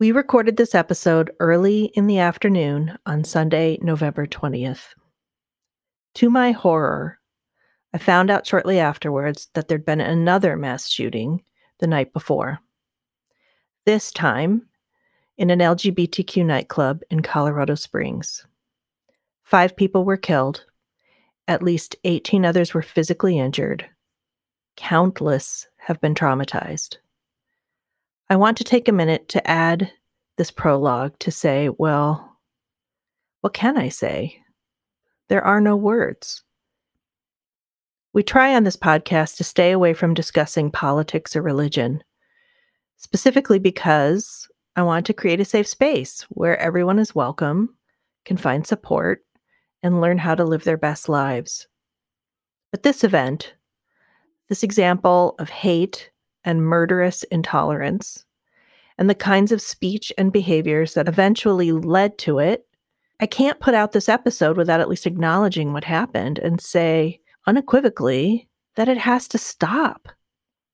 We recorded this episode early in the afternoon on Sunday, November 20th. To my horror, I found out shortly afterwards that there'd been another mass shooting the night before. This time in an LGBTQ nightclub in Colorado Springs. Five people were killed, at least 18 others were physically injured, countless have been traumatized. I want to take a minute to add this prologue to say, well, what can I say? There are no words. We try on this podcast to stay away from discussing politics or religion, specifically because I want to create a safe space where everyone is welcome, can find support, and learn how to live their best lives. But this event, this example of hate and murderous intolerance, and the kinds of speech and behaviors that eventually led to it, I can't put out this episode without at least acknowledging what happened and say unequivocally that it has to stop.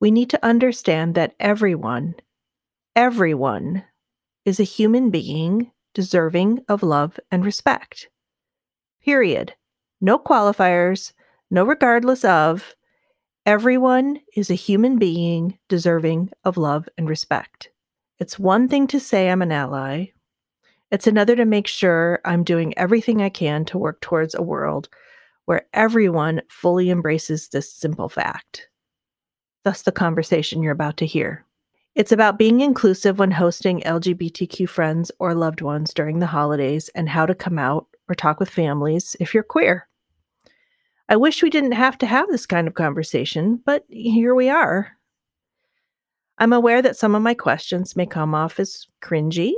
We need to understand that everyone, everyone is a human being deserving of love and respect. Period. No qualifiers, no regardless of. Everyone is a human being deserving of love and respect. It's one thing to say I'm an ally, it's another to make sure I'm doing everything I can to work towards a world where everyone fully embraces this simple fact. Thus, the conversation you're about to hear. It's about being inclusive when hosting LGBTQ friends or loved ones during the holidays and how to come out or talk with families if you're queer. I wish we didn't have to have this kind of conversation, but here we are. I'm aware that some of my questions may come off as cringy,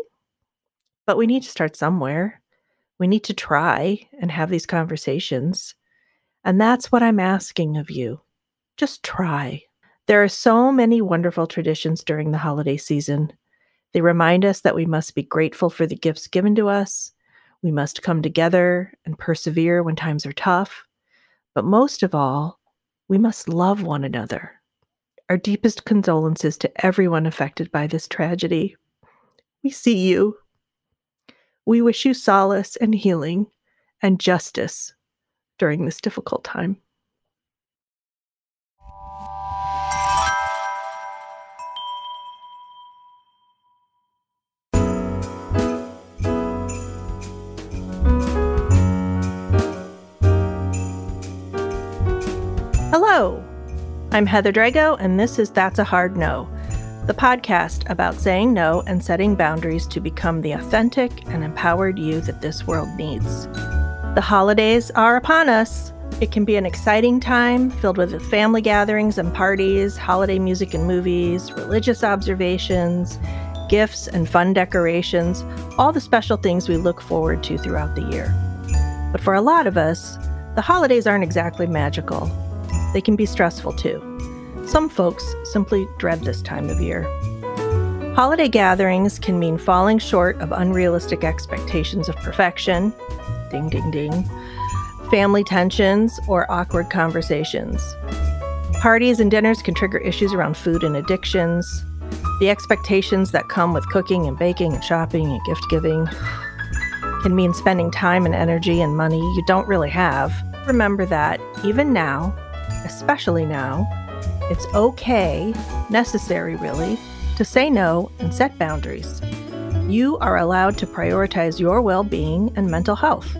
but we need to start somewhere. We need to try and have these conversations. And that's what I'm asking of you. Just try. There are so many wonderful traditions during the holiday season. They remind us that we must be grateful for the gifts given to us we must come together and persevere when times are tough. But most of all, we must love one another. Our deepest condolences to everyone affected by this tragedy. We see you. We wish you solace and healing and justice during this difficult time. Hello, I'm Heather Drago, and this is That's a Hard No, the podcast about saying no and setting boundaries to become the authentic and empowered you that this world needs. The holidays are upon us. It can be an exciting time filled with family gatherings and parties, holiday music and movies, religious observations, gifts and fun decorations, all the special things we look forward to throughout the year. But for a lot of us, the holidays aren't exactly magical they can be stressful too. Some folks simply dread this time of year. Holiday gatherings can mean falling short of unrealistic expectations of perfection, ding ding ding, family tensions, or awkward conversations. Parties and dinners can trigger issues around food and addictions. The expectations that come with cooking and baking and shopping and gift giving can mean spending time and energy and money you don't really have. Remember that, even now, especially now, it's okay, necessary really, to say no and set boundaries. You are allowed to prioritize your well being and mental health.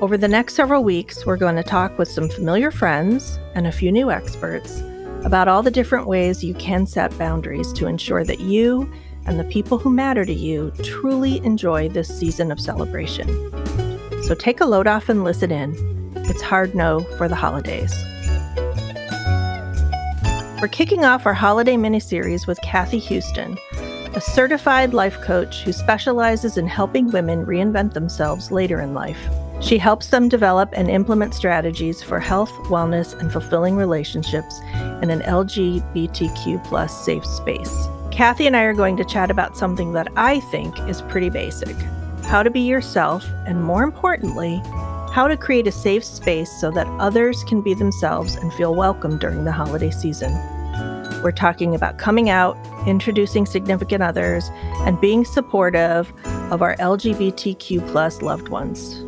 Over the next several weeks, we're going to talk with some familiar friends and a few new experts about all the different ways you can set boundaries to ensure that you and the people who matter to you truly enjoy this season of celebration. So take a load off and listen in. It's hard no for the holidays. We're kicking off our holiday mini-series with Kathy Houston, a certified life coach who specializes in helping women reinvent themselves later in life. She helps them develop and implement strategies for health, wellness, and fulfilling relationships in an LGBTQ plus safe space. Kathy and I are going to chat about something that I think is pretty basic how to be yourself, and more importantly, how to create a safe space so that others can be themselves and feel welcome during the holiday season. We're talking about coming out, introducing significant others, and being supportive of our LGBTQ plus loved ones.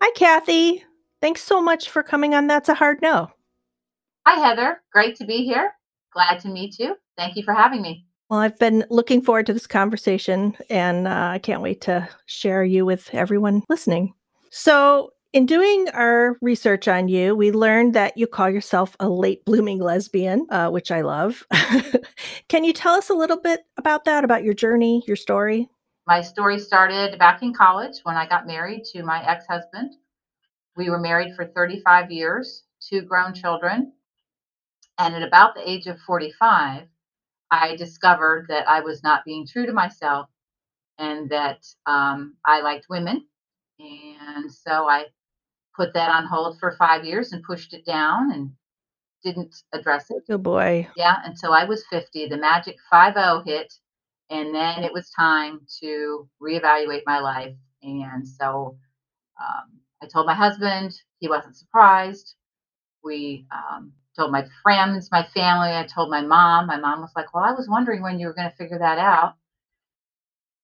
Hi, Kathy. Thanks so much for coming on That's a Hard No. Hi, Heather. Great to be here. Glad to meet you. Thank you for having me. Well, I've been looking forward to this conversation and uh, I can't wait to share you with everyone listening. So, in doing our research on you, we learned that you call yourself a late blooming lesbian, uh, which I love. Can you tell us a little bit about that, about your journey, your story? My story started back in college when I got married to my ex husband. We were married for 35 years, two grown children. And at about the age of 45, I discovered that I was not being true to myself and that um, I liked women. And so I put that on hold for five years and pushed it down and didn't address it. Oh boy. Yeah, until I was 50. The magic 5 hit. And then it was time to reevaluate my life. And so um, I told my husband, he wasn't surprised. We um, told my friends, my family. I told my mom. My mom was like, "Well, I was wondering when you were going to figure that out."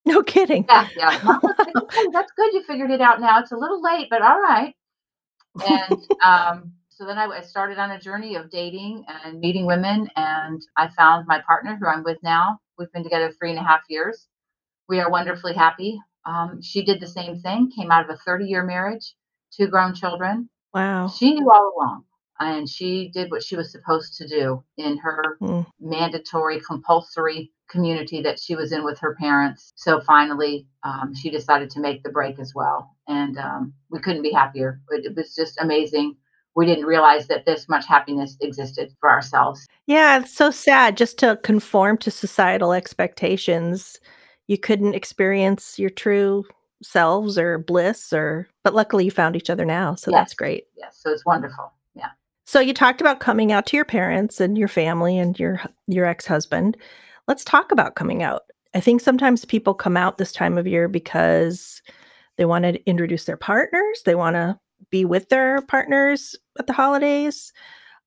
No kidding. Yeah, yeah. Like, okay, that's good. You figured it out now. It's a little late, but all right. And um, so then I, I started on a journey of dating and meeting women, and I found my partner, who I'm with now. We've been together three and a half years. We are wonderfully happy. Um, she did the same thing. Came out of a 30 year marriage, two grown children. Wow. She knew all along and she did what she was supposed to do in her Mm. mandatory compulsory community that she was in with her parents. So finally um, she decided to make the break as well. And um, we couldn't be happier. It, it was just amazing. We didn't realize that this much happiness existed for ourselves. Yeah, it's so sad just to conform to societal expectations. You couldn't experience your true selves or bliss or but luckily you found each other now, so that's great. yes so it's wonderful So you talked about coming out to your parents and your family and your your ex-husband. Let's talk about coming out. I think sometimes people come out this time of year because they want to introduce their partners, they want to be with their partners at the holidays.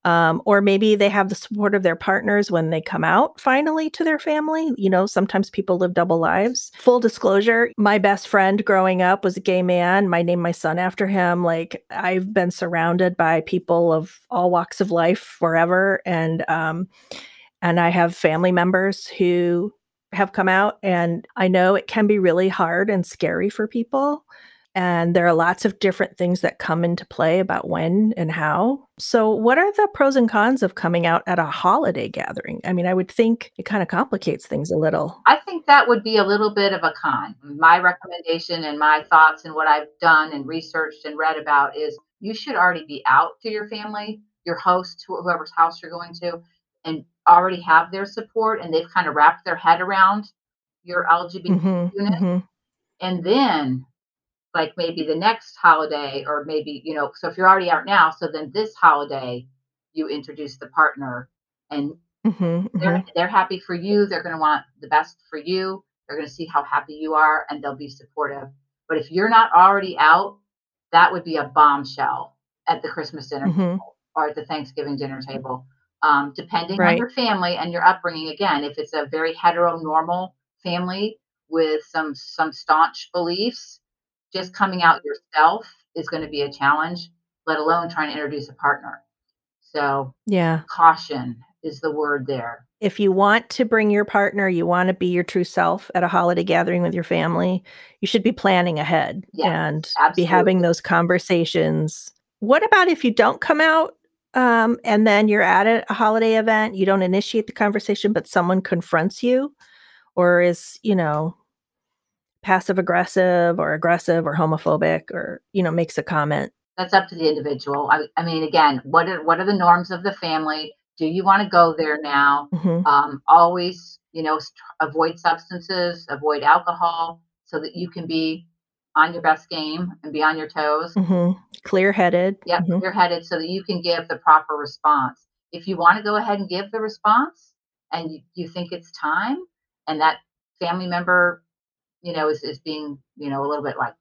Um, or maybe they have the support of their partners when they come out finally to their family. You know, sometimes people live double lives. Full disclosure, my best friend growing up was a gay man. I named my son after him. Like, I've been surrounded by people of all walks of life forever. And, um, and I have family members who have come out, and I know it can be really hard and scary for people. And there are lots of different things that come into play about when and how. So, what are the pros and cons of coming out at a holiday gathering? I mean, I would think it kind of complicates things a little. I think that would be a little bit of a con. My recommendation and my thoughts and what I've done and researched and read about is you should already be out to your family, your host, wh- whoever's house you're going to, and already have their support and they've kind of wrapped their head around your LGBT hmm unit. hmm And then, like maybe the next holiday, or maybe, you know, so if you're already out now, so then this holiday, you introduce the partner and hmm hmm they're they're happy for you. They're going to want the best for you. They're going to see how happy you are, and they'll be supportive. But if you're not already out, that would be a bombshell at the Christmas dinner hmm or at the Thanksgiving dinner table. Um, depending on your family and your upbringing, again, if it's a very heteronormal family with some some staunch beliefs, just coming out yourself is going to be a challenge. Let alone trying to introduce a partner. So Yeah. caution is the word there. If you want to bring your partner, you want to be your true self at a holiday gathering with your family, you should be planning ahead Yes, and be having those conversations. What about if you don't come out um, and then you're at a holiday event, you don't initiate the conversation, but someone confronts you or is, you know, passive aggressive or aggressive or homophobic or, you know, makes a comment? That's up to the individual. I, I mean, again, what are what are the norms of the family? Do you want to go there now? hmm Um, always, you know, st- avoid substances, avoid alcohol, so that you can be on your best game and be on your toes. hmm Clear headed. Yep, hmm clear headed, so that you can give the proper response. If you want to go ahead and give the response and you, you think it's time, and that family member, you know, is, is being, you know, a little bit like,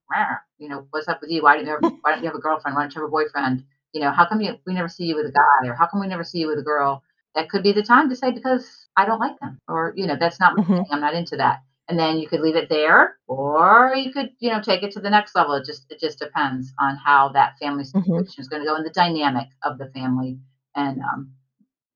you know, what's up with you? Why don't you have, why don't you have a girlfriend? Why don't you have a boyfriend? You know, how come you, we never see you with a guy, or how come we never see you with a girl? That could be the time to say because I don't like them, or you know, that's not mm-hmm. I'm not into that. And then you could leave it there, or you could, you know, take it to the next level. It just it just depends on how that family mm-hmm. situation mm-hmm. is going to go and the dynamic of the family. And um,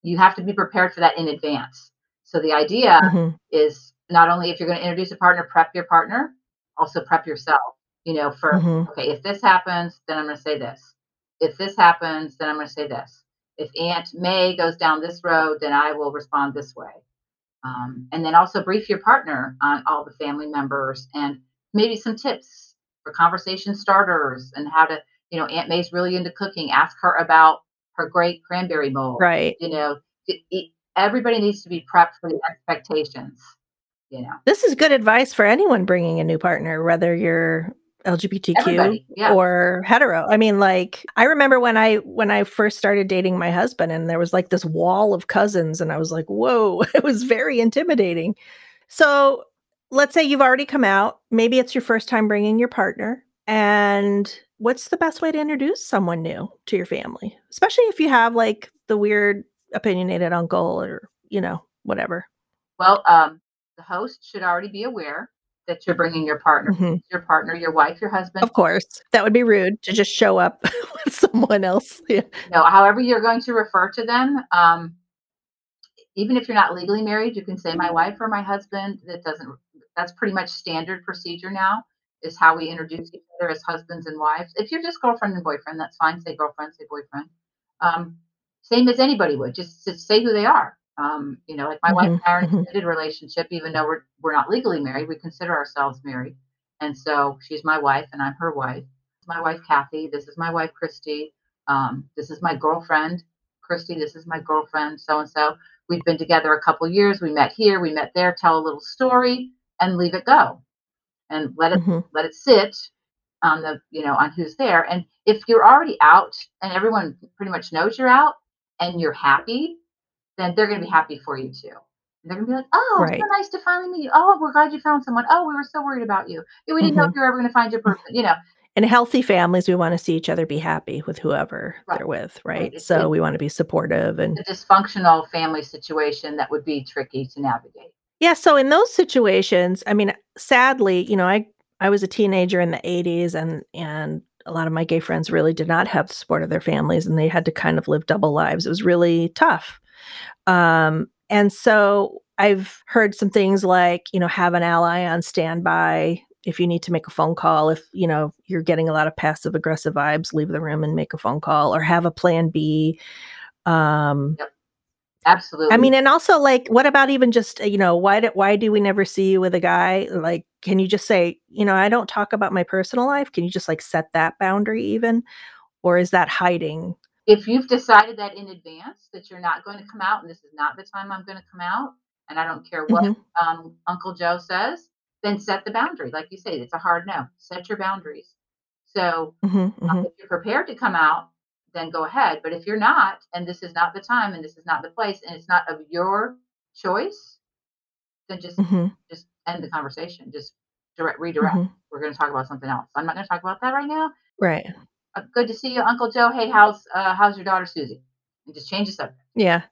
you have to be prepared for that in advance. So the idea mm-hmm. is not only if you're going to introduce a partner, prep your partner, also prep yourself. You know, for mm-hmm. okay, if this happens, then I'm going to say this. If this happens, then I'm going to say this. If Aunt May goes down this road, then I will respond this way. Um, and then also brief your partner on all the family members and maybe some tips for conversation starters and how to, you know, Aunt May's really into cooking. Ask her about her great cranberry bowl. Right. You know, everybody needs to be prepped for the expectations. You know, this is good advice for anyone bringing a new partner, whether you're LGBTQ yeah. or hetero. I mean, like I remember when I when I first started dating my husband and there was like this wall of cousins and I was like, "Whoa, it was very intimidating." So, let's say you've already come out, maybe it's your first time bringing your partner, and what's the best way to introduce someone new to your family? Especially if you have like the weird opinionated uncle or, you know, whatever. Well, um the host should already be aware that you're bringing your partner, mm-hmm. your partner, your wife, your husband. Of course, that would be rude to just show up with someone else. Yeah. No, however you're going to refer to them, um, even if you're not legally married, you can say my wife or my husband. That doesn't. That's pretty much standard procedure now. Is how we introduce each other as husbands and wives. If you're just girlfriend and boyfriend, that's fine. Say girlfriend, say boyfriend. Um, same as anybody would. Just, just say who they are. Um, you know, like my mm-hmm. wife and I are in a mm-hmm. committed relationship, even though we're we're not legally married, we consider ourselves married. And so she's my wife and I'm her wife. My wife Kathy. This is my wife Christy. Um, this is my girlfriend Christy. This is my girlfriend so and so. We've been together a couple years. We met here. We met there. Tell a little story and leave it go, and let it mm-hmm. let it sit on the you know on who's there. And if you're already out and everyone pretty much knows you're out and you're happy, then they're going to be happy for you too. And they're going to be like, oh, right. so nice to finally meet you. Oh, we're glad you found someone. Oh, we were so worried about you. We didn't mm-hmm. know if you were ever going to find your person, you know. In healthy families, we want to see each other be happy with whoever right. they're with, right? right. So we want to be supportive and a dysfunctional family situation that would be tricky to navigate. Yeah. So in those situations, I mean, sadly, you know, I I was a teenager in the 80s and and a lot of my gay friends really did not have the support of their families and they had to kind of live double lives. It was really tough. Um, and so I've heard some things like, you know, have an ally on standby if you need to make a phone call. If, you know, you're getting a lot of passive aggressive vibes, leave the room and make a phone call or have a plan B. Um, yep. Absolutely. I mean, and also like, what about even just, you know, why do, why do we never see you with a guy? Like, can you just say, you know, I don't talk about my personal life. Can you just like set that boundary even? Or is that hiding if you've decided that in advance that you're not going to come out and this is not the time I'm going to come out, and I don't care what mm-hmm. um, Uncle Joe says, then set the boundary. Like you say, it's a hard no. Set your boundaries. So mm-hmm, um, mm-hmm. if you're prepared to come out, then go ahead. But if you're not, and this is not the time, and this is not the place, and it's not of your choice, then just mm-hmm. just end the conversation. Just direct redirect. Mm-hmm. We're going to talk about something else. I'm not going to talk about that right now. Right. Uh, good to see you, Uncle Joe. Hey, how's uh, how's your daughter Susie? And just change the subject. Yeah.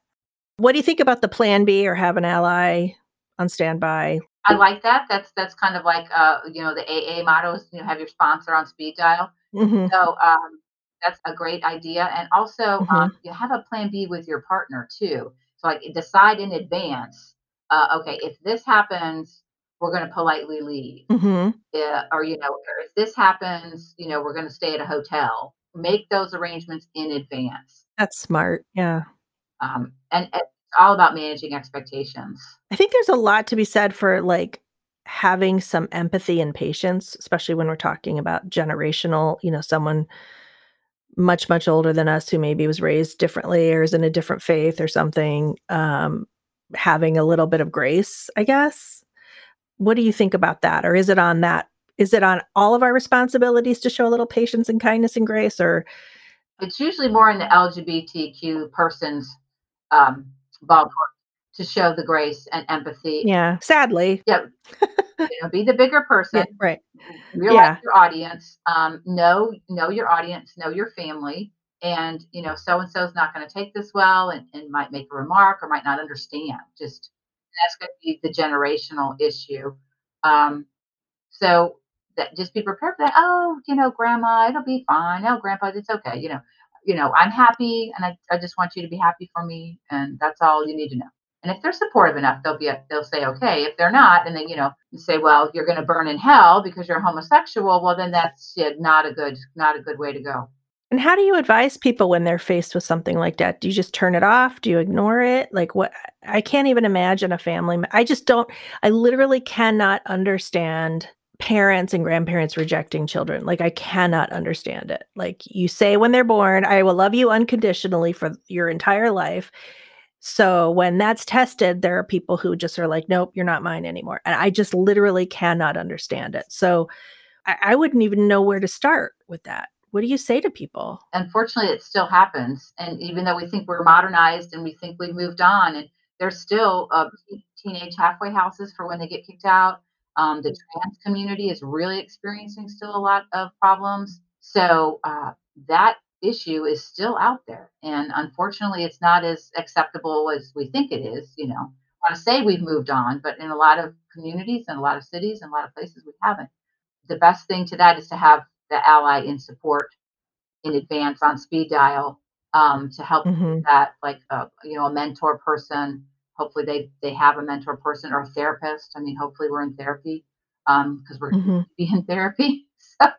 What do you think about the Plan B or have an ally on standby? I like that. That's that's kind of like uh, you know the AA motto is you know have your sponsor on speed dial. Mm-hmm. So um, that's a great idea, and also mm-hmm. um, you have a Plan B with your partner too. So like decide in advance. Uh, okay, if this happens, we're going to politely leave. Mm-hmm. Yeah, or, you know, if this happens, you know, we're going to stay at a hotel. Make those arrangements in advance. That's smart. Yeah. Um, and, and it's all about managing expectations. I think there's a lot to be said for like having some empathy and patience, especially when we're talking about generational, you know, someone much, much older than us who maybe was raised differently or is in a different faith or something. Um, having a little bit of grace, I guess what do you think about that? Or is it on that? Is it on all of our responsibilities to show a little patience and kindness and grace? Or it's usually more in the LGBTQ person's um, ballpark to show the grace and empathy. Yeah, sadly. Yeah. you know, be the bigger person. Yeah, right. Realize Yeah. your audience. Um, know know your audience. Know your family. And you know, so and so is not going to take this well, and, and might make a remark or might not understand. Just that's going to be the generational issue. Um, so that just be prepared for that. Oh, you know, grandma, it'll be fine. Oh, grandpa, it's okay. You know, you know, I'm happy, and I, I just want you to be happy for me, and that's all you need to know. And if they're supportive enough, they'll be they'll say okay. If they're not, and then you know, you say, well, you're going to burn in hell because you're homosexual. Well, then that's yeah, not a good not a good way to go. And how do you advise people when they're faced with something like that? Do you just turn it off? Do you ignore it? Like what I can't even imagine a family. I just don't I literally cannot understand parents and grandparents rejecting children. Like I cannot understand it. Like you say when they're born, I will love you unconditionally for your entire life. So when that's tested, there are people who just are like, nope, you're not mine anymore. And I just literally cannot understand it. So I, I wouldn't even know where to start with that. What do you say to people? Unfortunately, it still happens. And even though we think we're modernized and we think we've moved on, and there's still uh, teenage halfway houses for when they get kicked out. Um, the trans community is really experiencing still a lot of problems. So uh, that issue is still out there. And unfortunately, it's not as acceptable as we think it is. You know, I want to say we've moved on, but in a lot of communities and a lot of cities and a lot of places, we haven't. The best thing to that is to have the ally in support in advance on speed dial um, to help Mhm. that, like uh, you know, a mentor person. Hopefully, they they have a mentor person or a therapist. I mean, hopefully, we're in therapy because we're Mhm. be in therapy. So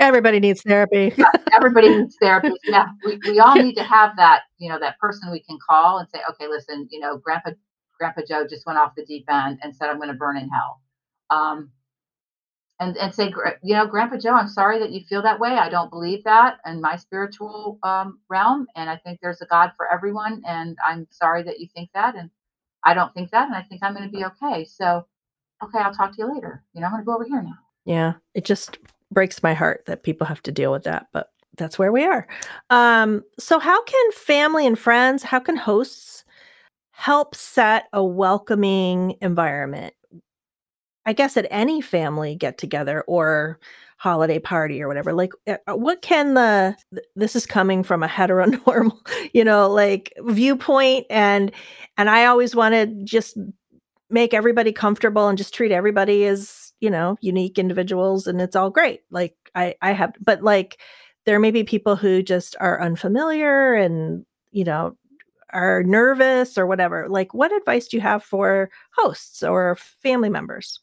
Everybody needs therapy. everybody needs therapy. Yeah, we, we all need to have that, you know, that person we can call and say, okay, listen, you know, Grandpa Grandpa Joe just went off the deep end and said I'm going to burn in hell. Um, and and say, you know, Grandpa Joe, I'm sorry that you feel that way. I don't believe that in my spiritual um, realm, and I think there's a God for everyone. And I'm sorry that you think that, and I don't think that, and I think I'm going to be okay. So, okay, I'll talk to you later. You know, I'm going to go over here now. Yeah, it just breaks my heart that people have to deal with that, but that's where we are. Um, so how can family and friends, how can hosts help set a welcoming environment? I guess at any family get together or holiday party or whatever. Like uh, uh, what can the this is coming from a heteronormal, you know, like viewpoint and and I always want to just make everybody comfortable and just treat everybody as you know unique individuals and it's all great like i i have but like there may be people who just are unfamiliar and you know are nervous or whatever like what advice do you have for hosts or family members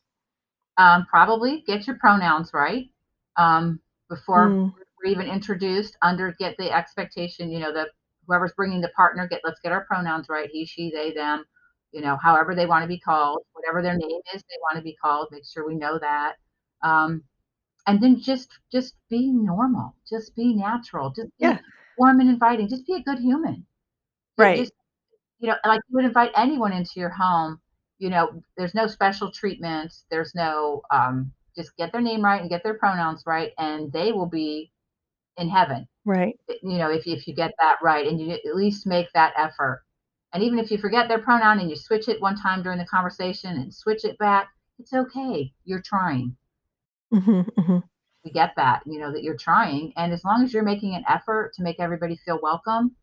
Um, probably get your pronouns right um, before Mm, we're even introduced. Under get the expectation, you know, that whoever's bringing the partner, get let's get our pronouns right. He, she, they, them. You know, however they want to be called, whatever their name is, they want to be called. Make sure we know that. Um, and then just just be normal. Just be natural. Just be yeah warm and inviting. Just be a good human. Right Just you know, like you would invite anyone into your home. You know, there's no special treatment. There's no um, just get their name right and get their pronouns right, and they will be in heaven. right You know, if you, if you get that right, and you at least make that effort. And even if you forget their pronoun and you switch it one time during the conversation and switch it back, it's okay. You're trying. hmm hmm We get that. You know that you're trying, and as long as you're making an effort to make everybody feel welcome,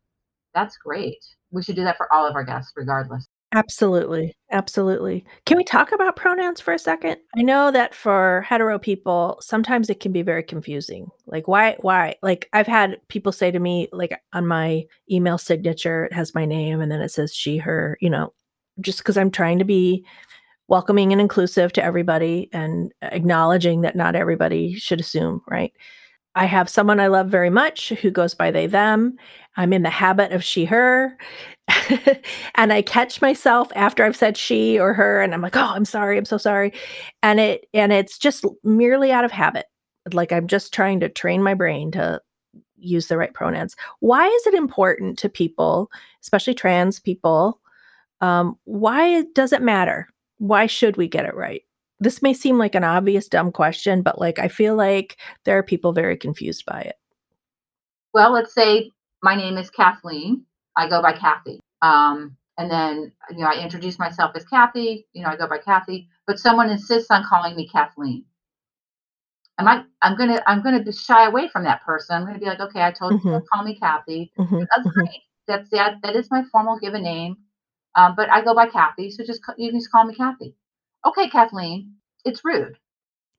that's great. We should do that for all of our guests, regardless. Absolutely. Absolutely. Can we talk about pronouns for a second? I know that for hetero people, sometimes it can be very confusing. Like, why, why? Like, I've had people say to me, like, on my email signature, it has my name and then it says she, her, you know, just because I'm trying to be welcoming and inclusive to everybody and acknowledging that not everybody should assume, right? I have someone I love very much who goes by they, them. I'm in the habit of she, her. and I catch myself after I've said she or her, and I'm like, oh, I'm sorry, I'm so sorry. And it and it's just merely out of habit. Like I'm just trying to train my brain to use the right pronouns. Why is it important to people, especially trans people? Um, why does it matter? Why should we get it right? This may seem like an obvious dumb question, but like I feel like there are people very confused by it. Well, let's say my name is Kathleen. I go by Kathy. Um, And then, you know, I introduce myself as Kathy. You know, I go by Kathy, but someone insists on calling me Kathleen. I might, I'm gonna, I'm gonna shy away from that person. I'm gonna be like, okay, I told you Mhm. to call me Kathy. Mhm, That's mhm. great. That's that. That is my formal given name. Um, but I go by Kathy, so just you can just call me Kathy. Okay, Kathleen. It's rude,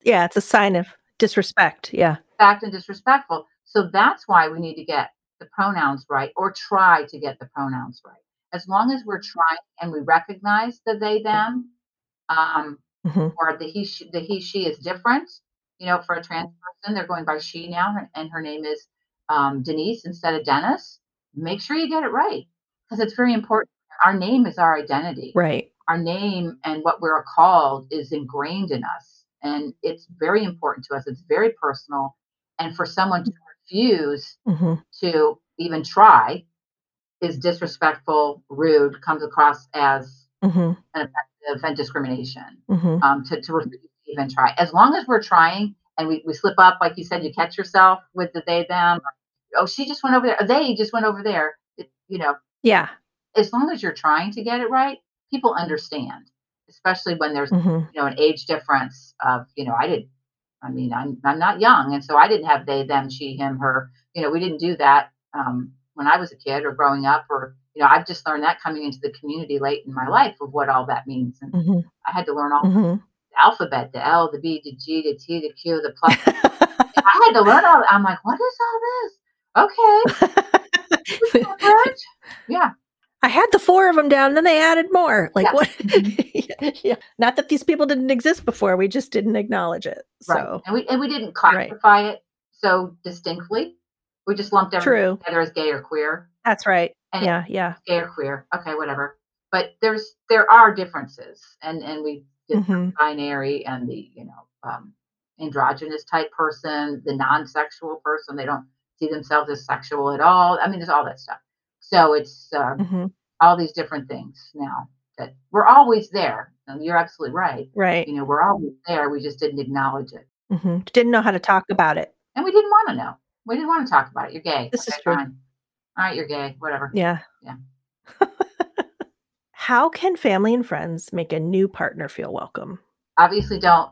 Yeah, it's a sign of disrespect. Yeah. fact, and disrespectful. So that's why we need to get the pronouns right, or try to get the pronouns right. As long as we're trying and we recognize the they them, um, Mhm. or the he she, the he she is different. You know, for a trans person, they're going by she now, and her name is um, Denise instead of Dennis. Make sure you get it right because it's very important. Our name is our identity. Right. Our name and what we're called is ingrained in us, and it's very important to us. It's very personal, and for someone to refuse Mhm. to even try is disrespectful, rude, comes across as Mhm. offensive and discrimination Mhm. um, to, to refuse to even try. As long as we're trying and we, we slip up, like you said, you catch yourself with the they, them. Oh, she just went over there. They just went over there. It, you know, Yeah. as long as you're trying to get it right, people understand, especially when there's, Mhm. you know, an age difference of, you know, I didn't, I mean, I'm, I'm not young. And so I didn't have they, them, she, him, her. You know, we didn't do that um, when I was a kid or growing up or, you know, I've just learned that coming into the community late in my life of what all that means. And Mhm. I had to learn all Mhm. the alphabet, the L, the B, the G, the T, the Q, the plus. I had to learn all. I'm like, what is all this? Okay. Yeah, I had the four of them down, and then they added more. Like Yeah. what? Mhm. yeah. Not that these people didn't exist before. We just didn't acknowledge it. right. So And we and we didn't Right. classify it so distinctly. We just lumped everything true. together as gay or queer. That's right. And Yeah. Yeah. gay or queer. Okay, whatever. But there's there are differences, and and we did Mhm. binary and the you know um, androgynous type person, the non-sexual person. They don't see themselves as sexual at all. I mean, there's all that stuff. So it's uh, Mhm. all these different things now that we're always there. And you're absolutely right. Right. You know, we're always there. We just didn't acknowledge it, Mhm. Didn't know how to talk about it. and we didn't want to know. We didn't want to talk about it. You're gay. This is true. fine. All right, you're gay. Whatever. Yeah. Yeah. How can family and friends make a new partner feel welcome? obviously don't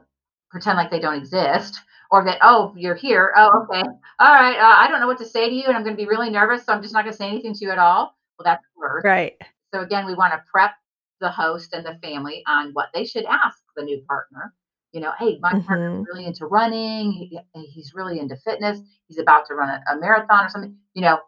pretend like they don't exist or that oh you're here. Oh okay. All right uh, i don't know what to say to you and i'm going to be really nervous so i'm just not going to say anything to you at all. Well that's worse Right. so again we want to prep the host and the family on what they should ask the new partner. You know hey my partner's Mhm. really into running. He, he's really into fitness. He's about to run a, a marathon or something. You know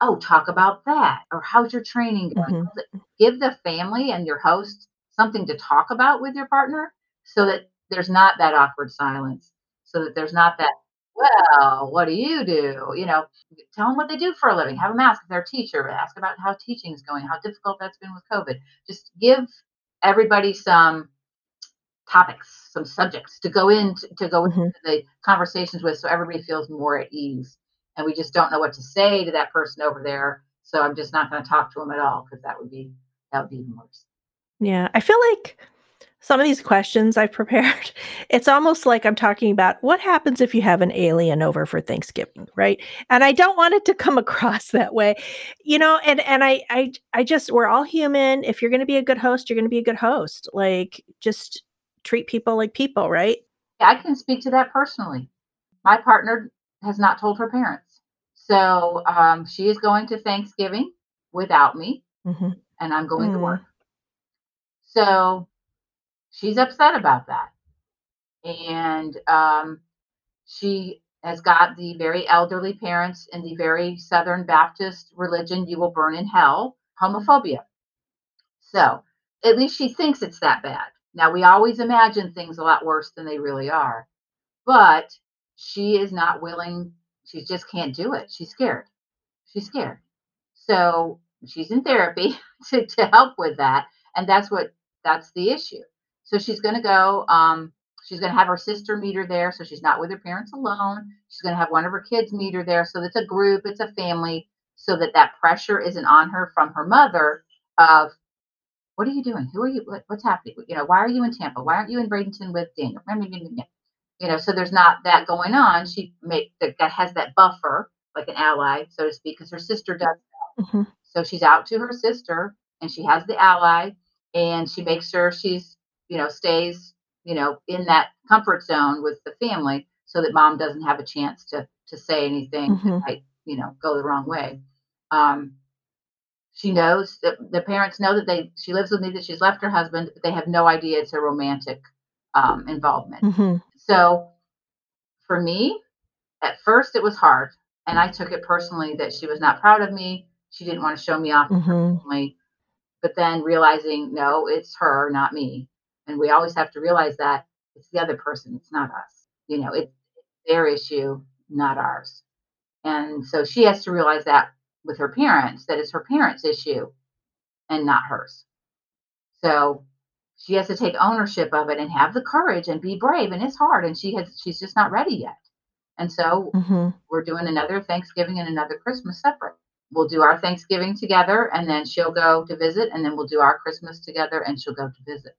oh talk about that. Or how's your training going? Mhm. Give the family and your host something to talk about with your partner so that there's not that awkward silence so that there's not that well what do you do you know tell them what they do for a living have them ask if they're a teacher ask about how teaching is going how difficult that's been with covid just give everybody some topics some subjects to go into to go Mhm. into the conversations with so everybody feels more at ease and we just don't know what to say to that person over there so i'm just not going to talk to them at all because that would be that would be even worse Yeah. I feel like some of these questions I've prepared, it's almost like I'm talking about what happens if you have an alien over for Thanksgiving, right? And I don't want it to come across that way. You know, and and I I I just we're all human. If you're going to be a good host, you're going to be a good host. Like just treat people like people, right? I can speak to that personally. My partner has not told her parents. So um, she is going to Thanksgiving without me, Mhm. and I'm going to Mm. work. So she's upset about that. And um, she has got the very elderly parents in the very Southern Baptist religion, you will burn in hell, homophobia. So at least she thinks it's that bad. Now, we always imagine things a lot worse than they really are, but she is not willing, she just can't do it. She's scared. She's scared. So she's in therapy to, to help with that. And that's what, that's the issue. So she's going to go, um, she's going to have her sister meet her there. So she's not with her parents alone. She's going to have one of her kids meet her there. So it's a group, it's a family, so that that pressure isn't on her from her mother of, what are you doing? Who are you? What, what's happening? You know, why are you in Tampa? Why aren't you in Bradenton with Daniel? You know, so there's not that going on. She make that has that buffer, like an ally, so to speak, because her sister does. Mhm. So she's out to her sister and she has the ally, and she makes sure she's, you know, stays, you know, in that comfort zone with the family so that mom doesn't have a chance to to say anything that Mhm. might, you know, go the wrong way. Um, she knows that the parents know that they she lives with me that she's left her husband, but they have no idea it's a romantic um, involvement. Mhm. So for me, at first it was hard, and I took it personally that she was not proud of me. She didn't want to show me off Mhm. family. But then realizing, no, it's her, not me. And we always have to realize that it's the other person, it's not us. You know, it's their issue, not ours. And so she has to realize that with her parents, that it's her parents' issue and not hers. So she has to take ownership of it and have the courage and be brave. And it's hard. And she has she's just not ready yet. And so Mhm. we're doing another Thanksgiving and another Christmas separate. We'll do our Thanksgiving together and then she'll go to visit and then we'll do our Christmas together and she'll go to visit.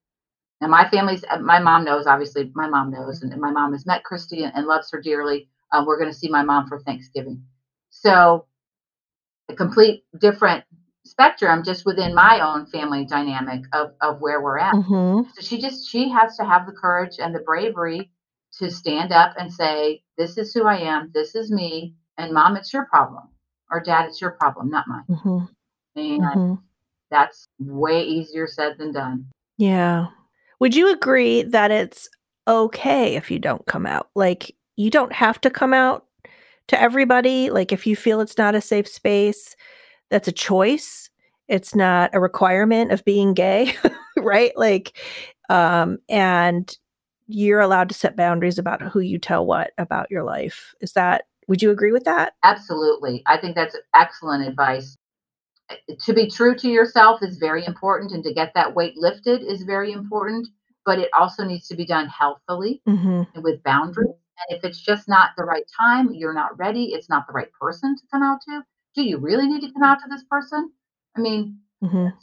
Now my family's uh, my mom knows obviously my mom knows and my mom has met Christy and, and loves her dearly. Uh, we're going to see my mom for Thanksgiving. So a complete different spectrum just within my own family dynamic of, of where we're at. Mhm. So she just she has to have the courage and the bravery to stand up and say, "This is who I am. This is me." And mom, it's your problem, or dad, it's your problem, not mine. Mhm. And Mhm. that's way easier said than done. Yeah. Would you agree that it's okay if you don't come out? Like, you don't have to come out to everybody. Like, if you feel it's not a safe space, that's a choice. It's not a requirement of being gay, right? Like, um, and you're allowed to set boundaries about who you tell what about your life. Is that, would you agree with that? Absolutely, I think that's excellent advice. To be true to yourself is very important, and to get that weight lifted is very important. But it also needs to be done healthily Mhm. and with boundaries. And if it's just not the right time, you're not ready, it's not the right person to come out to, do you really need to come out to this person? I mean, Mhm.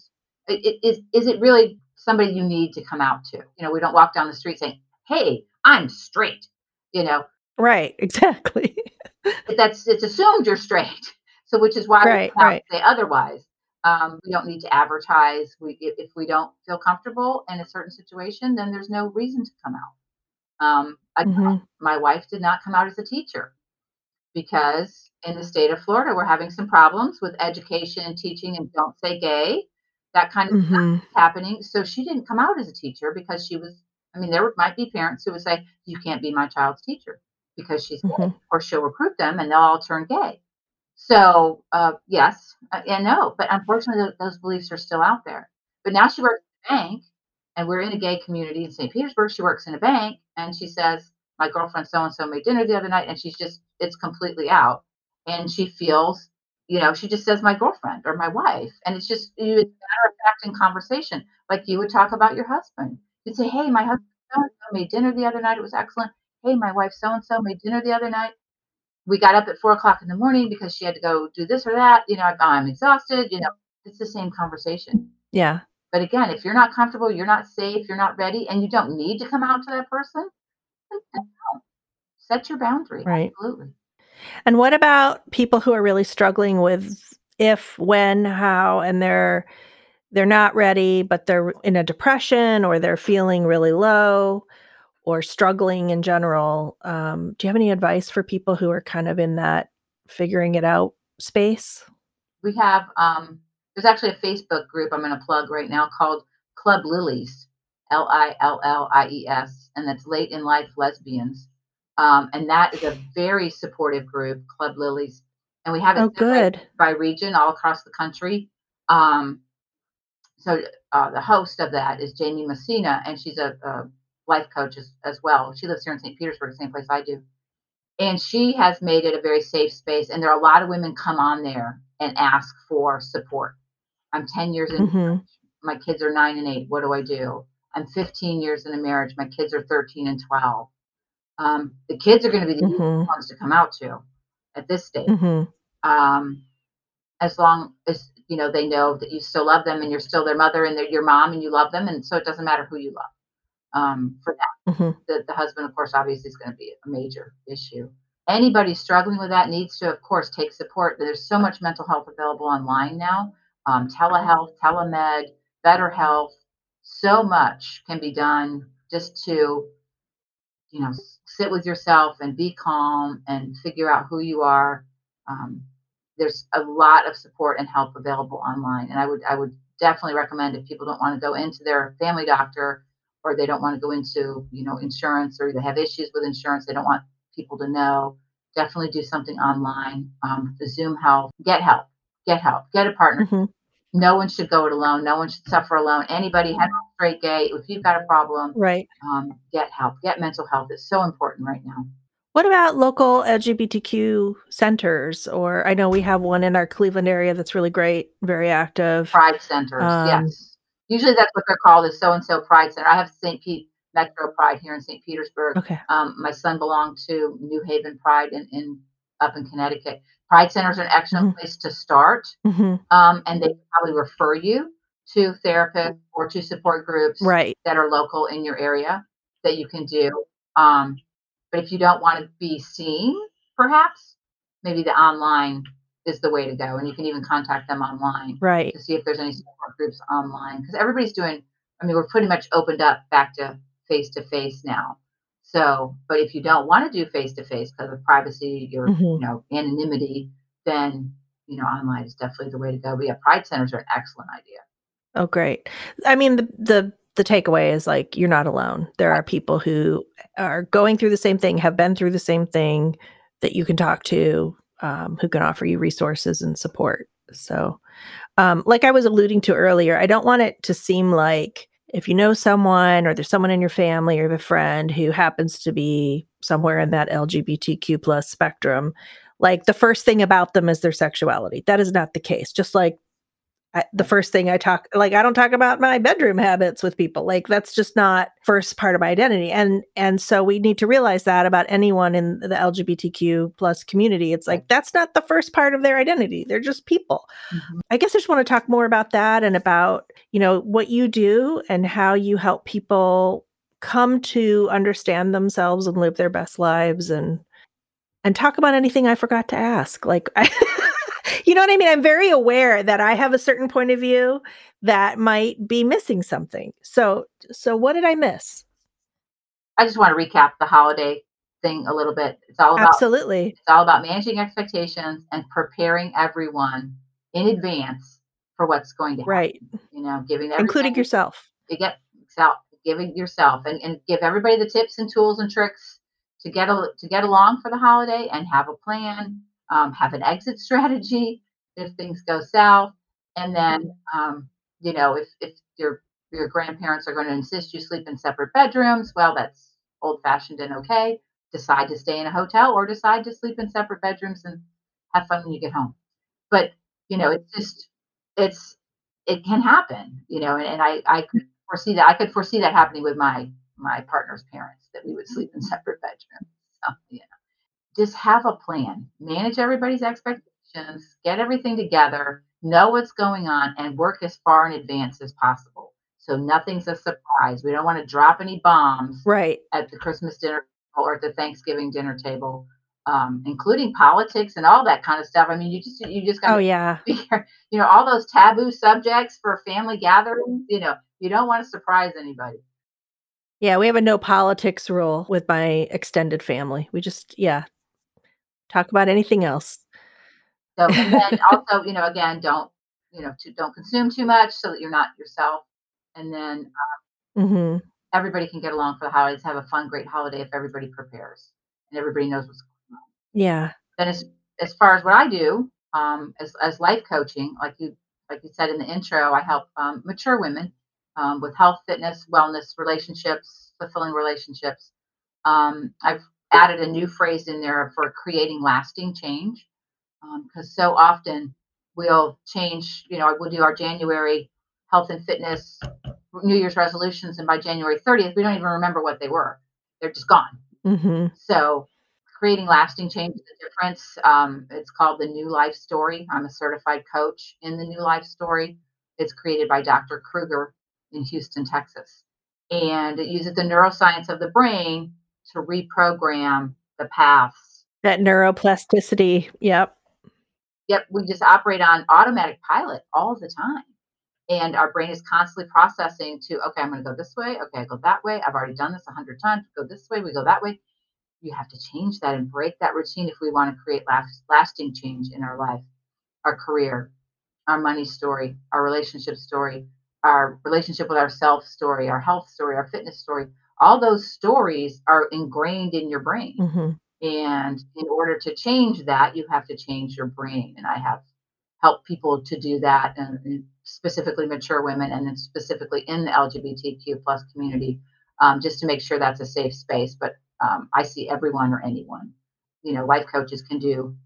it, it, is, is it really somebody you need to come out to? You know, we don't walk down the street saying, hey, I'm straight. You know, Right. Exactly. that's it's assumed you're straight. So, which is why we Right, out right. say otherwise. Um, we don't need to advertise. We if, we don't feel comfortable in a certain situation, then there's no reason to come out. Um, I, Mhm. my wife did not come out as a teacher because in the state of Florida, we're having some problems with education and teaching and don't say gay, that kind of stuff Mhm. is happening. So she didn't come out as a teacher because she was, I mean, there might be parents who would say, you can't be my child's teacher because she's gay, Mhm. or she'll recruit them and they'll all turn gay. So, uh, yes uh, and no, but unfortunately, tho- those beliefs are still out there. But now she works in a bank, and we're in a gay community in St. Petersburg. She works in a bank, and she says, "My girlfriend so and so made dinner the other night," and she's just it's completely out, and she feels, you know, she just says my girlfriend or my wife, and it's just you matter of fact in conversation, like you would talk about your husband. You'd say, "Hey, my husband so and so made dinner the other night. It was excellent. Hey, my wife so and so made dinner the other night." We got up at four o'clock in the morning because she had to go do this or that. You know, I'm, I'm exhausted. You know, it's the same conversation. Yeah. But again, if you're not comfortable, you're not safe, you're not ready, and you don't need to come out to that person, set your boundary. Right. Absolutely. And what about people who are really struggling with if, when, how, and they're they're not ready, but they're in a depression or they're feeling really low or struggling in general? Um, do you have any advice for people who are kind of in that figuring it out space? We have um, there's actually a Facebook group I'm going to plug right now called Club Lillies, L I L L I E S, and that's late in life lesbians. Um, and that is a very supportive group, Club Lillies. And we have it Oh, good. by region all across the country. Um, so uh, the host of that is Jamie Messina, and she's a, a life coach as, as well. She lives here in St. Petersburg, the same place I do. And she has made it a very safe space. And there are a lot of women come on there and ask for support. I'm 10 years in, Mhm. my kids are nine and eight. What do I do? I'm 15 years in a marriage. My kids are 13 and 12. Um, the kids are going to be the Mhm. ones to come out to at this stage. Mhm. Um, as long as you know they know that you still love them and you're still their mother and they're your mom and you love them and so it doesn't matter who you love um, for that Mhm. the, the husband of course obviously is going to be a major issue anybody struggling with that needs to of course take support there's so much mental health available online now um, telehealth, telemed, BetterHelp. So much can be done just to, you know, sit with yourself and be calm and figure out who you are. Um, there's a lot of support and help available online, and I would I would definitely recommend if people don't want to go into their family doctor or they don't want to go into you know insurance or they have issues with insurance they don't want people to know definitely do something online um, the zoom health get help get help get a partner Mhm. no one should go it alone no one should suffer alone anybody hetero straight gay if you've got a problem Right. um, get help get mental health it's so important right now What about local LGBTQ centers? Or I know we have one in our Cleveland area that's really great, very active. pride centers Um, yes usually that's what they're called is so and so pride center i have st pete metro pride here in st petersburg Okay. Um, my son belonged to New Haven Pride in, in up in Connecticut. Pride centers are an excellent Mhm. place to start, hmm um, and they probably refer you to therapists or to support groups Right. that are local in your area that you can do. Um, but if you don't want to be seen, perhaps maybe the online is the way to go, and you can even contact them online Right. to see if there's any support groups online because everybody's doing. I mean, we're pretty much opened up back to face to face now. So, but if you don't want to do face to face because of privacy, your Mhm. you know anonymity, then you know online is definitely the way to go. But yeah, pride centers are an excellent idea. Oh, great. I mean, the the the takeaway is like you're not alone. There are people who are going through the same thing, have been through the same thing that you can talk to, um, who can offer you resources and support. So, um, like I was alluding to earlier, I don't want it to seem like if you know someone or there's someone in your family or a friend who happens to be somewhere in that LGBTQ plus spectrum, like the first thing about them is their sexuality. That is not the case. Just like I, the first thing I talk like I don't talk about my bedroom habits with people. Like that's just not first part of my identity. And and so we need to realize that about anyone in the LGBTQ plus community. It's like that's not the first part of their identity. They're just people. Mm-hmm. I guess I just want to talk more about that and about, you know, what you do and how you help people come to understand themselves and live their best lives and and talk about anything I forgot to ask. Like I you know what I mean? I'm very aware that I have a certain point of view that might be missing something. So so what did I miss? I just want to recap the holiday thing a little bit. It's all about Absolutely. it's all about managing expectations and preparing everyone in advance for what's going to happen. Right. You know, giving Including yourself. to get self giving yourself and, and give everybody the tips and tools and tricks to get a, to get along for the holiday and have a plan um, have an exit strategy if things go south. And then um, you know if, if your your grandparents are going to insist you sleep in separate bedrooms well that's old fashioned and okay. Decide to stay in a hotel or decide to sleep in separate bedrooms and have fun when you get home. But you know it's just it's it can happen you know and, and i i could foresee that i could foresee that happening with my my partner's parents that we would sleep in separate bedrooms so, you know just have a plan manage everybody's expectations get everything together know what's going on and work as far in advance as possible so nothing's a surprise we don't want to drop any bombs Right. at the Christmas dinner or at the Thanksgiving dinner table, um, including politics and all that kind of stuff. I mean, you just you just got Oh yeah. be, you know, all those taboo subjects for family gatherings. You know, you don't want to surprise anybody. Yeah, we have a no politics rule with my extended family. We just yeah, talk about anything else. So and then also, you know, again, don't you know, to, don't consume too much so that you're not yourself. And then Mhm. everybody can get along for the holidays. Have a fun, great holiday if everybody prepares and everybody knows what's going on. Yeah. then as as far as what I do, um, as as life coaching, like you like you said in the intro, I help um, mature women um, with health, fitness, wellness, relationships, fulfilling relationships. Um, I've added a new phrase in there for creating lasting change because so often we'll change. You know, we'll do our January health and fitness New Year's resolutions, and by January 30th, we don't even remember what they were. They're just gone. Mhm. So creating lasting change is a difference. Um, it's called the New Life Story. I'm a certified coach in the New Life Story. It's created by Dr. Kruger in Houston, Texas. And it uses the neuroscience of the brain to reprogram the paths. That neuroplasticity. Yep. yep, we just operate on automatic pilot all the time. And our brain is constantly processing to, okay, I'm going to go this way. Okay, I go that way. I've already done this a hundred times. Go this way. We go that way. You have to change that and break that routine if we want to create last, lasting change in our life, our career, our money story, our relationship story, our relationship with ourself story, our health story, our fitness story. All those stories are ingrained in your brain. hmm And in order to change that, you have to change your brain. And I have helped people to do that, and, and specifically mature women, and then specifically in the LGBTQ plus community, um, just to make sure that's a safe space. But um, I see everyone or anyone. You know, life coaches can do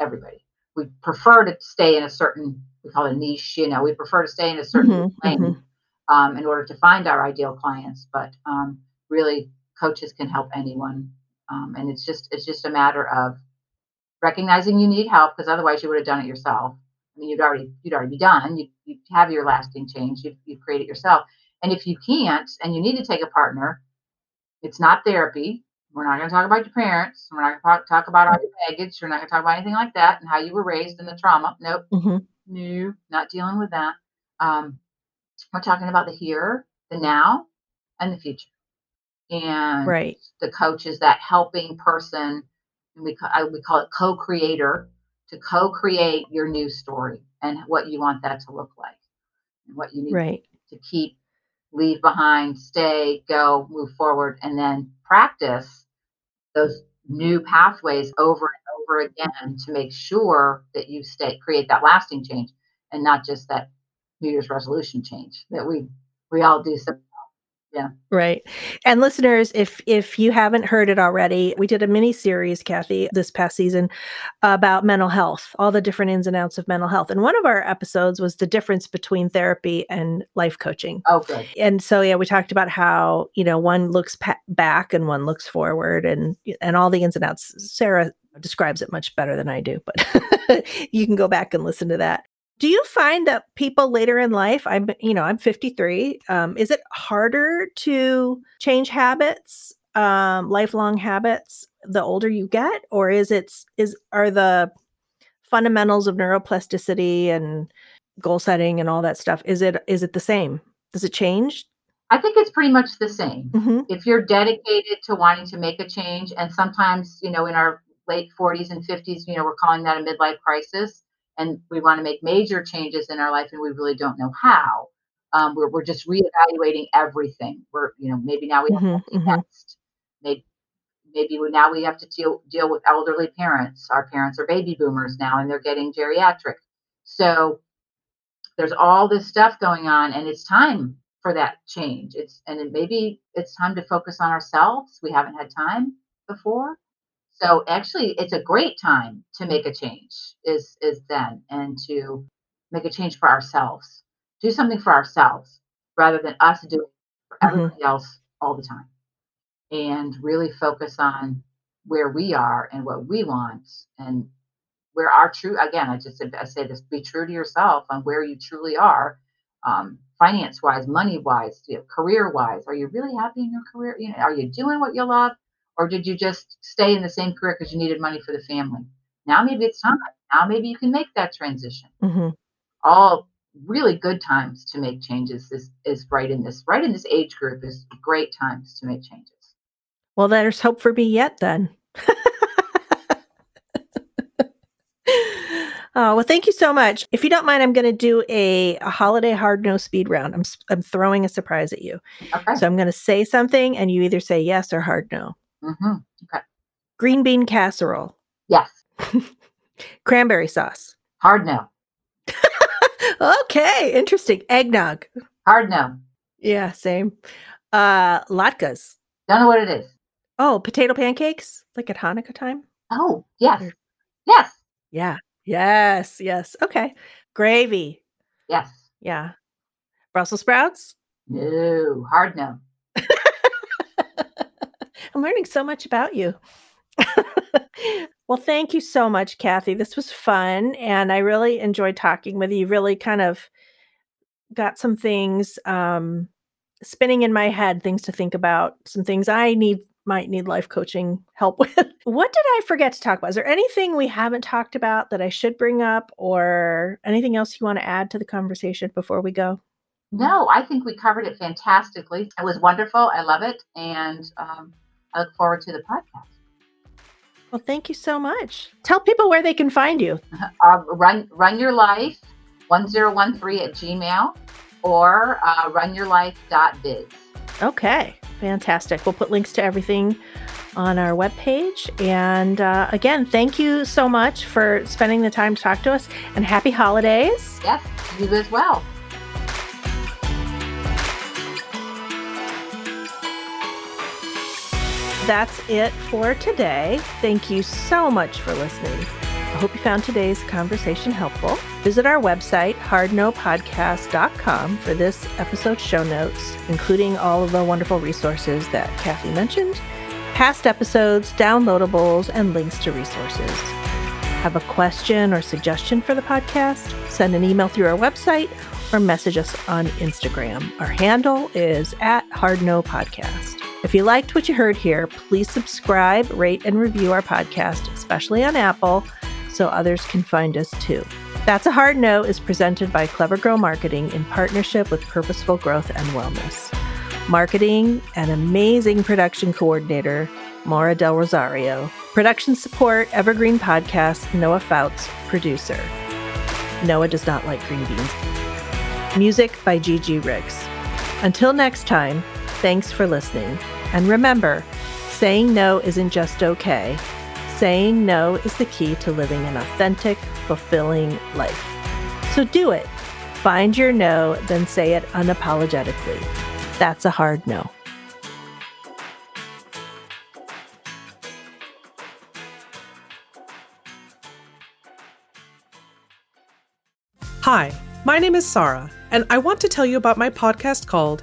everybody. We prefer to stay in a certain, we call it a niche. You know, we prefer to stay in a certain Mhm, lane mhm. um, in order to find our ideal clients. But um, really, coaches can help anyone, um, and it's just it's just a matter of recognizing you need help because otherwise you would have done it yourself. I mean, you'd already you'd already be done. You you have your lasting change. You you create it yourself. And if you can't, and you need to take a partner, it's not therapy. We're not going to talk about your parents. We're not going to talk about all your baggage. We're not going to talk about anything like that and how you were raised and the trauma. Nope. Mhm. No, not dealing with that. Um, we're talking about the here, the now, and the future. And Right. the coach is that helping person, and we I, we call it co-creator, to co-create your new story and what you want that to look like, and what you need Right. to keep, leave behind, stay, go, move forward, and then practice those new pathways over and over again to make sure that you stay create that lasting change and not just that New Year's resolution change that we we all do. So yeah. Right. And listeners, if if you haven't heard it already, we did a mini series, Kathy, this past season about mental health, all the different ins and outs of mental health. And one of our episodes was the difference between therapy and life coaching. Oh, okay. And so yeah, we talked about how, you know, one looks pa- back and one looks forward and and all the ins and outs. Sarah describes it much better than I do, but you can go back and listen to that. Do you find that people later in life, I'm, you know, I'm 53, um, is it harder to change habits, um, lifelong habits, the older you get, or is it is are the fundamentals of neuroplasticity and goal setting and all that stuff is it is it the same? Does it change? I think it's pretty much the same. hmm If you're dedicated to wanting to make a change, and sometimes, you know, in our late 40s and 50s, you know, we're calling that a midlife crisis, and we want to make major changes in our life, and we really don't know how. Um, we're, we're just reevaluating everything. We're, you know, maybe now we have hmm empty hmm nest. Maybe maybe we, now we have to deal deal with elderly parents. Our parents are baby boomers now, and they're getting geriatric. So there's all this stuff going on, and it's time for that change. It's and then maybe it's time to focus on ourselves. We haven't had time before. So actually, it's a great time to make a change. Is is then and to make a change for ourselves. Do something for ourselves rather than us doing for hmm everybody else all the time and really focus on where we are and what we want and where our true again i just said i say this be true to yourself on where you truly are um, finance wise money wise you know, career wise are you really happy in your career you know are you doing what you love or did you just stay in the same career because you needed money for the family now maybe it's time now maybe you can make that transition hmm all really good times to make changes is is right in this right in this age group is great times to make changes Well, there's hope for me yet then. Oh, well, thank you so much. If you don't mind, I'm going to do a, a holiday hard no speed round. I'm I'm throwing a surprise at you. okay So I'm going to say something, and you either say yes or hard no. Hmm Okay. Green bean casserole, yes cranberry sauce. hard no okay, interesting. Eggnog. hard no Yeah, same. Uh, latkes. don't know what it is Oh, potato pancakes, like at Hanukkah time. oh yes Or- yes Yeah. Yes. Yes. Okay. Gravy. yes Yeah. Brussels sprouts. no hard no I'm learning so much about you. well, thank you so much, Kathy. This was fun. And I really enjoyed talking with you. You really kind of got some things um, spinning in my head, things to think about, some things I need might need life coaching help with. what did I forget to talk about? Is there anything we haven't talked about that I should bring up or anything else you want to add to the conversation before we go? No, I think we covered it fantastically. It was wonderful. I love it. And um, I look forward to the podcast. Well, thank you so much. Tell people where they can find you. Uh, run, run your life 1013 at Gmail or uh, runyourlife.biz. Okay, fantastic. We'll put links to everything on our webpage. And uh, again, thank you so much for spending the time to talk to us and happy holidays. Yes, you as well. That's it for today. Thank you so much for listening. I hope you found today's conversation helpful. Visit our website, hardnopodcast.com, for this episode's show notes, including all of the wonderful resources that Kathy mentioned, past episodes, downloadables, and links to resources. Have a question or suggestion for the podcast? Send an email through our website or message us on Instagram. Our handle is at hardnopodcast. If you liked what you heard here, please subscribe, rate, and review our podcast, especially on Apple so others can find us too. That's a Hard No is presented by Clever Girl Marketing in partnership with Purposeful Growth and Wellness. Marketing and amazing production coordinator, Maura Del Rosario. Production support, Evergreen Podcast, Noah Fouts, producer. Noah does not like green beans. Music by Gigi Riggs. Until next time, thanks for listening. And remember, saying no isn't just okay. Saying no is the key to living an authentic, fulfilling life. So do it. Find your no, then say it unapologetically. That's a hard no. Hi, my name is Sarah, and I want to tell you about my podcast called